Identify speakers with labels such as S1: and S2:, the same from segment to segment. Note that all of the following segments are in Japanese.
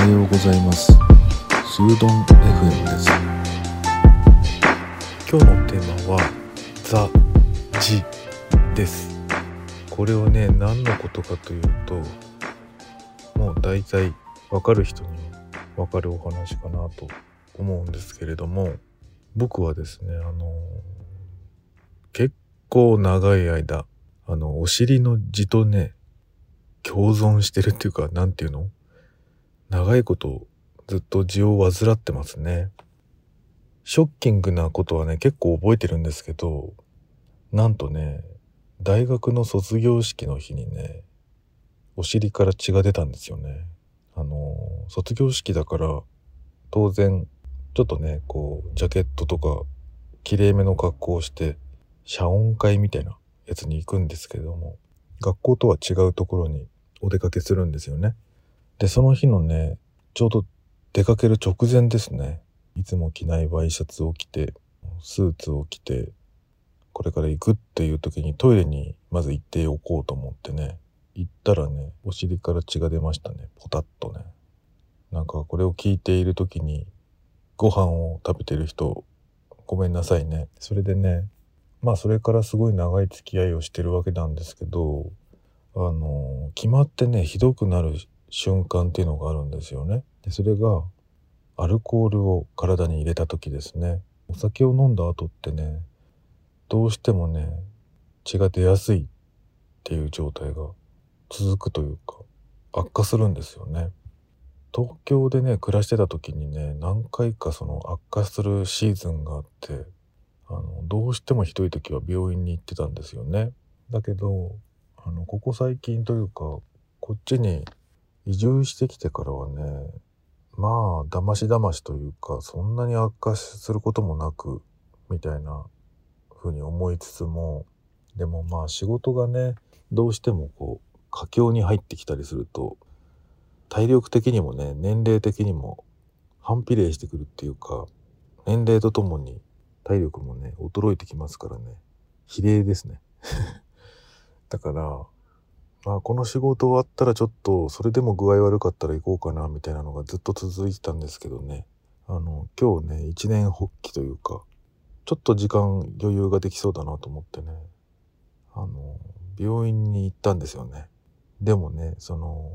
S1: はようございます。スードン FM です。今日のテーマはザ・ジです。これはね何のことかというともう大体わかる人にわかるお話かなと思うんですけれども僕はですねあの結構長い間あのお尻の字とね共存してるっていうか何て言うの？長いことずっと字を患ってますね。ショッキングなことはね結構覚えてるんですけどなんとね大学の卒業式の日にねお尻から血が出たんですよね。あの卒業式だから当然ちょっとねこうジャケットとかきれいめの格好をして謝恩会みたいなやつに行くんですけども学校とは違うところにお出かけするんですよね。でその日のねちょうど出かける直前ですね。いつも着ないワイシャツを着てスーツを着てこれから行くっていう時にトイレにまず行っておこうと思ってね行ったらねお尻から血が出ましたね。ポタッとね。なんかこれを聞いている時にご飯を食べてる人ごめんなさいね。それでねまあそれからすごい長い付き合いをしてるわけなんですけどあの決まってねひどくなる瞬間っていうのがあるんですよね。でそれがアルコールを体に入れた時ですね。お酒を飲んだ後ってねどうしてもね血が出やすいっていう状態が続くというか悪化するんですよね。東京でね暮らしてた時にね何回かその悪化するシーズンがあってあのどうしてもひどい時は病院に行ってたんですよね。だけどあのここ最近というかこっちに移住してきてからはねまあだましだましというかそんなに悪化することもなくみたいな風に思いつつもでもまあ仕事がねどうしてもこう佳境に入ってきたりすると体力的にもね年齢的にも反比例してくるっていうか年齢とともに体力もね衰えてきますからね。比例ですね。だからあこの仕事終わったらちょっとそれでも具合悪かったら行こうかなみたいなのがずっと続いてたんですけどね。あの今日ね一年発起というかちょっと時間余裕ができそうだなと思ってね。あの病院に行ったんですよね。でもねその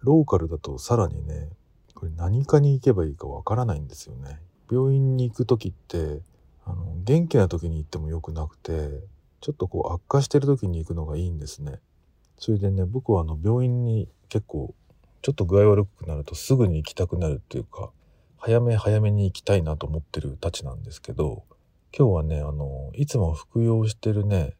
S1: ローカルだとさらにねこれ何かに行けばいいかわからないんですよね。病院に行く時ってあの元気な時に行ってもよくなくてちょっとこう悪化してる時に行くのがいいんですね。それでね僕はあの病院に結構ちょっと具合悪くなるとすぐに行きたくなるっていうか早め早めに行きたいなと思ってるたちなんですけど今日はねあのいつも服用してるね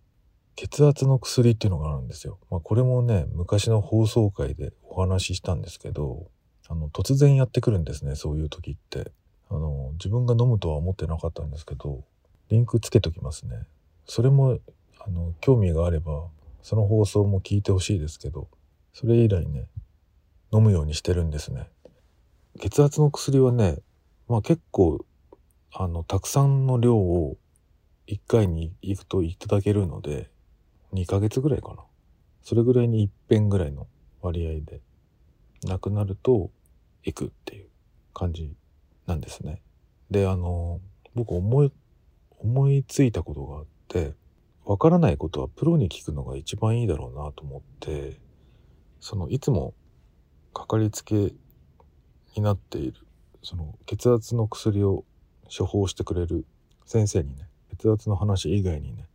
S1: 血圧の薬っていうのがあるんですよ。まあ、これもね昔の放送回でお話ししたんですけどあの突然やってくるんですねそういう時ってあの自分が飲むとは思ってなかったんですけどリンクつけときますねそれもあの興味があればその放送も聞いてほしいですけどそれ以来ね飲むようにしてるんですね。血圧の薬はねまあ結構あのたくさんの量を1回に行くといただけるので2ヶ月ぐらいかな。それぐらいに一遍ぐらいの割合でなくなると行くっていう感じなんですね。であの僕思い思いついたことがあってわからないことはプロに聞くのが一番いいだろうなと思ってそのいつもかかりつけになっているその血圧の薬を処方してくれる先生にね血圧の話以外にね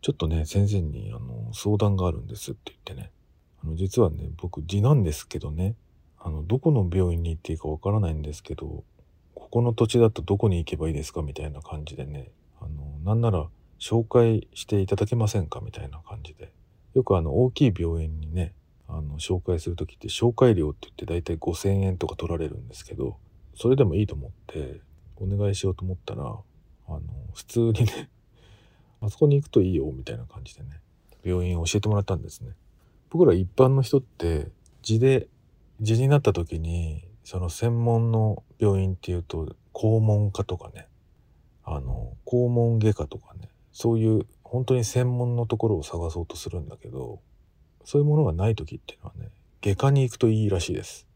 S1: ちょっとね先生にあの相談があるんですって言ってねあの実はね僕字なんですけどねあのどこの病院に行っていいかわからないんですけどここの土地だとどこに行けばいいですかみたいな感じでねあのなんなら紹介していただけませんか？みたいな感じで。よくあの大きい病院にねあの紹介する時って紹介料って言って大体5,000円とか取られるんですけどそれでもいいと思ってお願いしようと思ったらあの普通にね あそこに行くといいよみたいな感じでね病院を教えてもらったんですね。僕ら一般の人って痔で痔になった時にその専門の病院っていうと肛門科とかねあの肛門外科とかねそういう本当に専門のところを探そうとするんだけどそういうものがない時っていうのはね外科に行くといいらしいです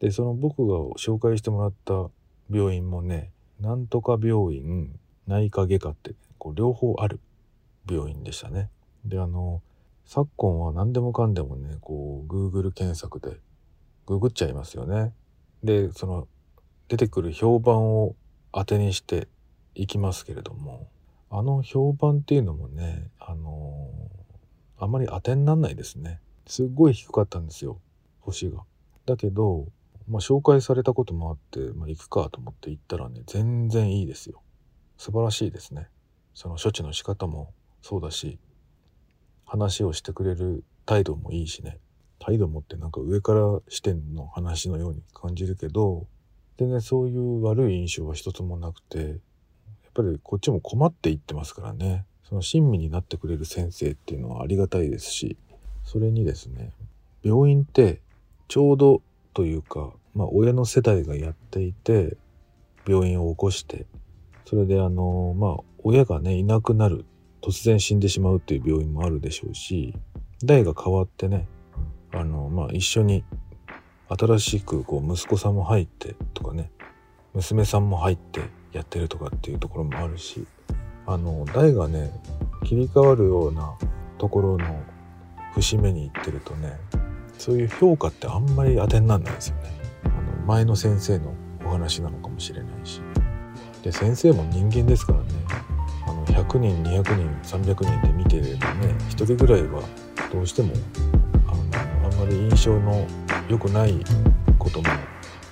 S1: でその僕が紹介してもらった病院もねなんとか病院内科外科ってこう両方ある病院でしたね。であの昨今は何でもかんでもねこう Google 検索でググっちゃいますよね。でその出てくる評判を当てにしていきますけれどもあの評判っていうのもねあのあまり当てになんないですね。すっごい低かったんですよ星が。だけど、まあ、紹介されたこともあって、まあ、行くかと思って行ったらね全然いいですよ。素晴らしいですね。その処置の仕方もそうだし話をしてくれる態度もいいしね態度もってなんか上から視点の話のように感じるけどでねそういう悪い印象は一つもなくてぱりこっちも困っていってますからね。その親身になってくれる先生っていうのはありがたいですしそれにですね病院ってちょうどというか、まあ、親の世代がやっていて病院を起こしてそれであのまあ親がねいなくなる突然死んでしまうっていう病院もあるでしょうし代が変わってねあのまあ一緒に新しくこう息子さんも入ってとかね娘さんも入ってやってるとかっていうところもあるしあの代がね切り替わるようなところの節目に行ってるとねそういう評価ってあんまり当てになんないですよね。あの前の先生のお話なのかもしれないし。で先生も人間ですからね。あの100人200人300人で見てればね1人ぐらいはどうしてもあのあんまり印象の良くないことも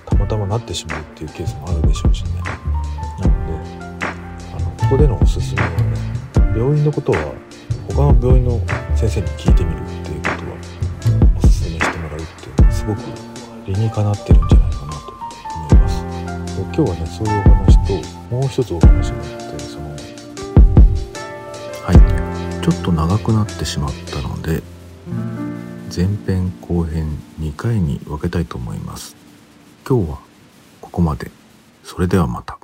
S1: たまたまなってしまうっていうケースもあるでしょうしね。こでのおすすめ。はね病院のことは他の病院の先生に聞いてみるっていうことはおすすめしてもらうっていうのはすごく理にかなってるんじゃないかなと思います。今日はねそういうお話ともう一つお話があってそのはいちょっと長くなってしまったので前編後編2回に分けたいと思います。今日はここまで。それではまた。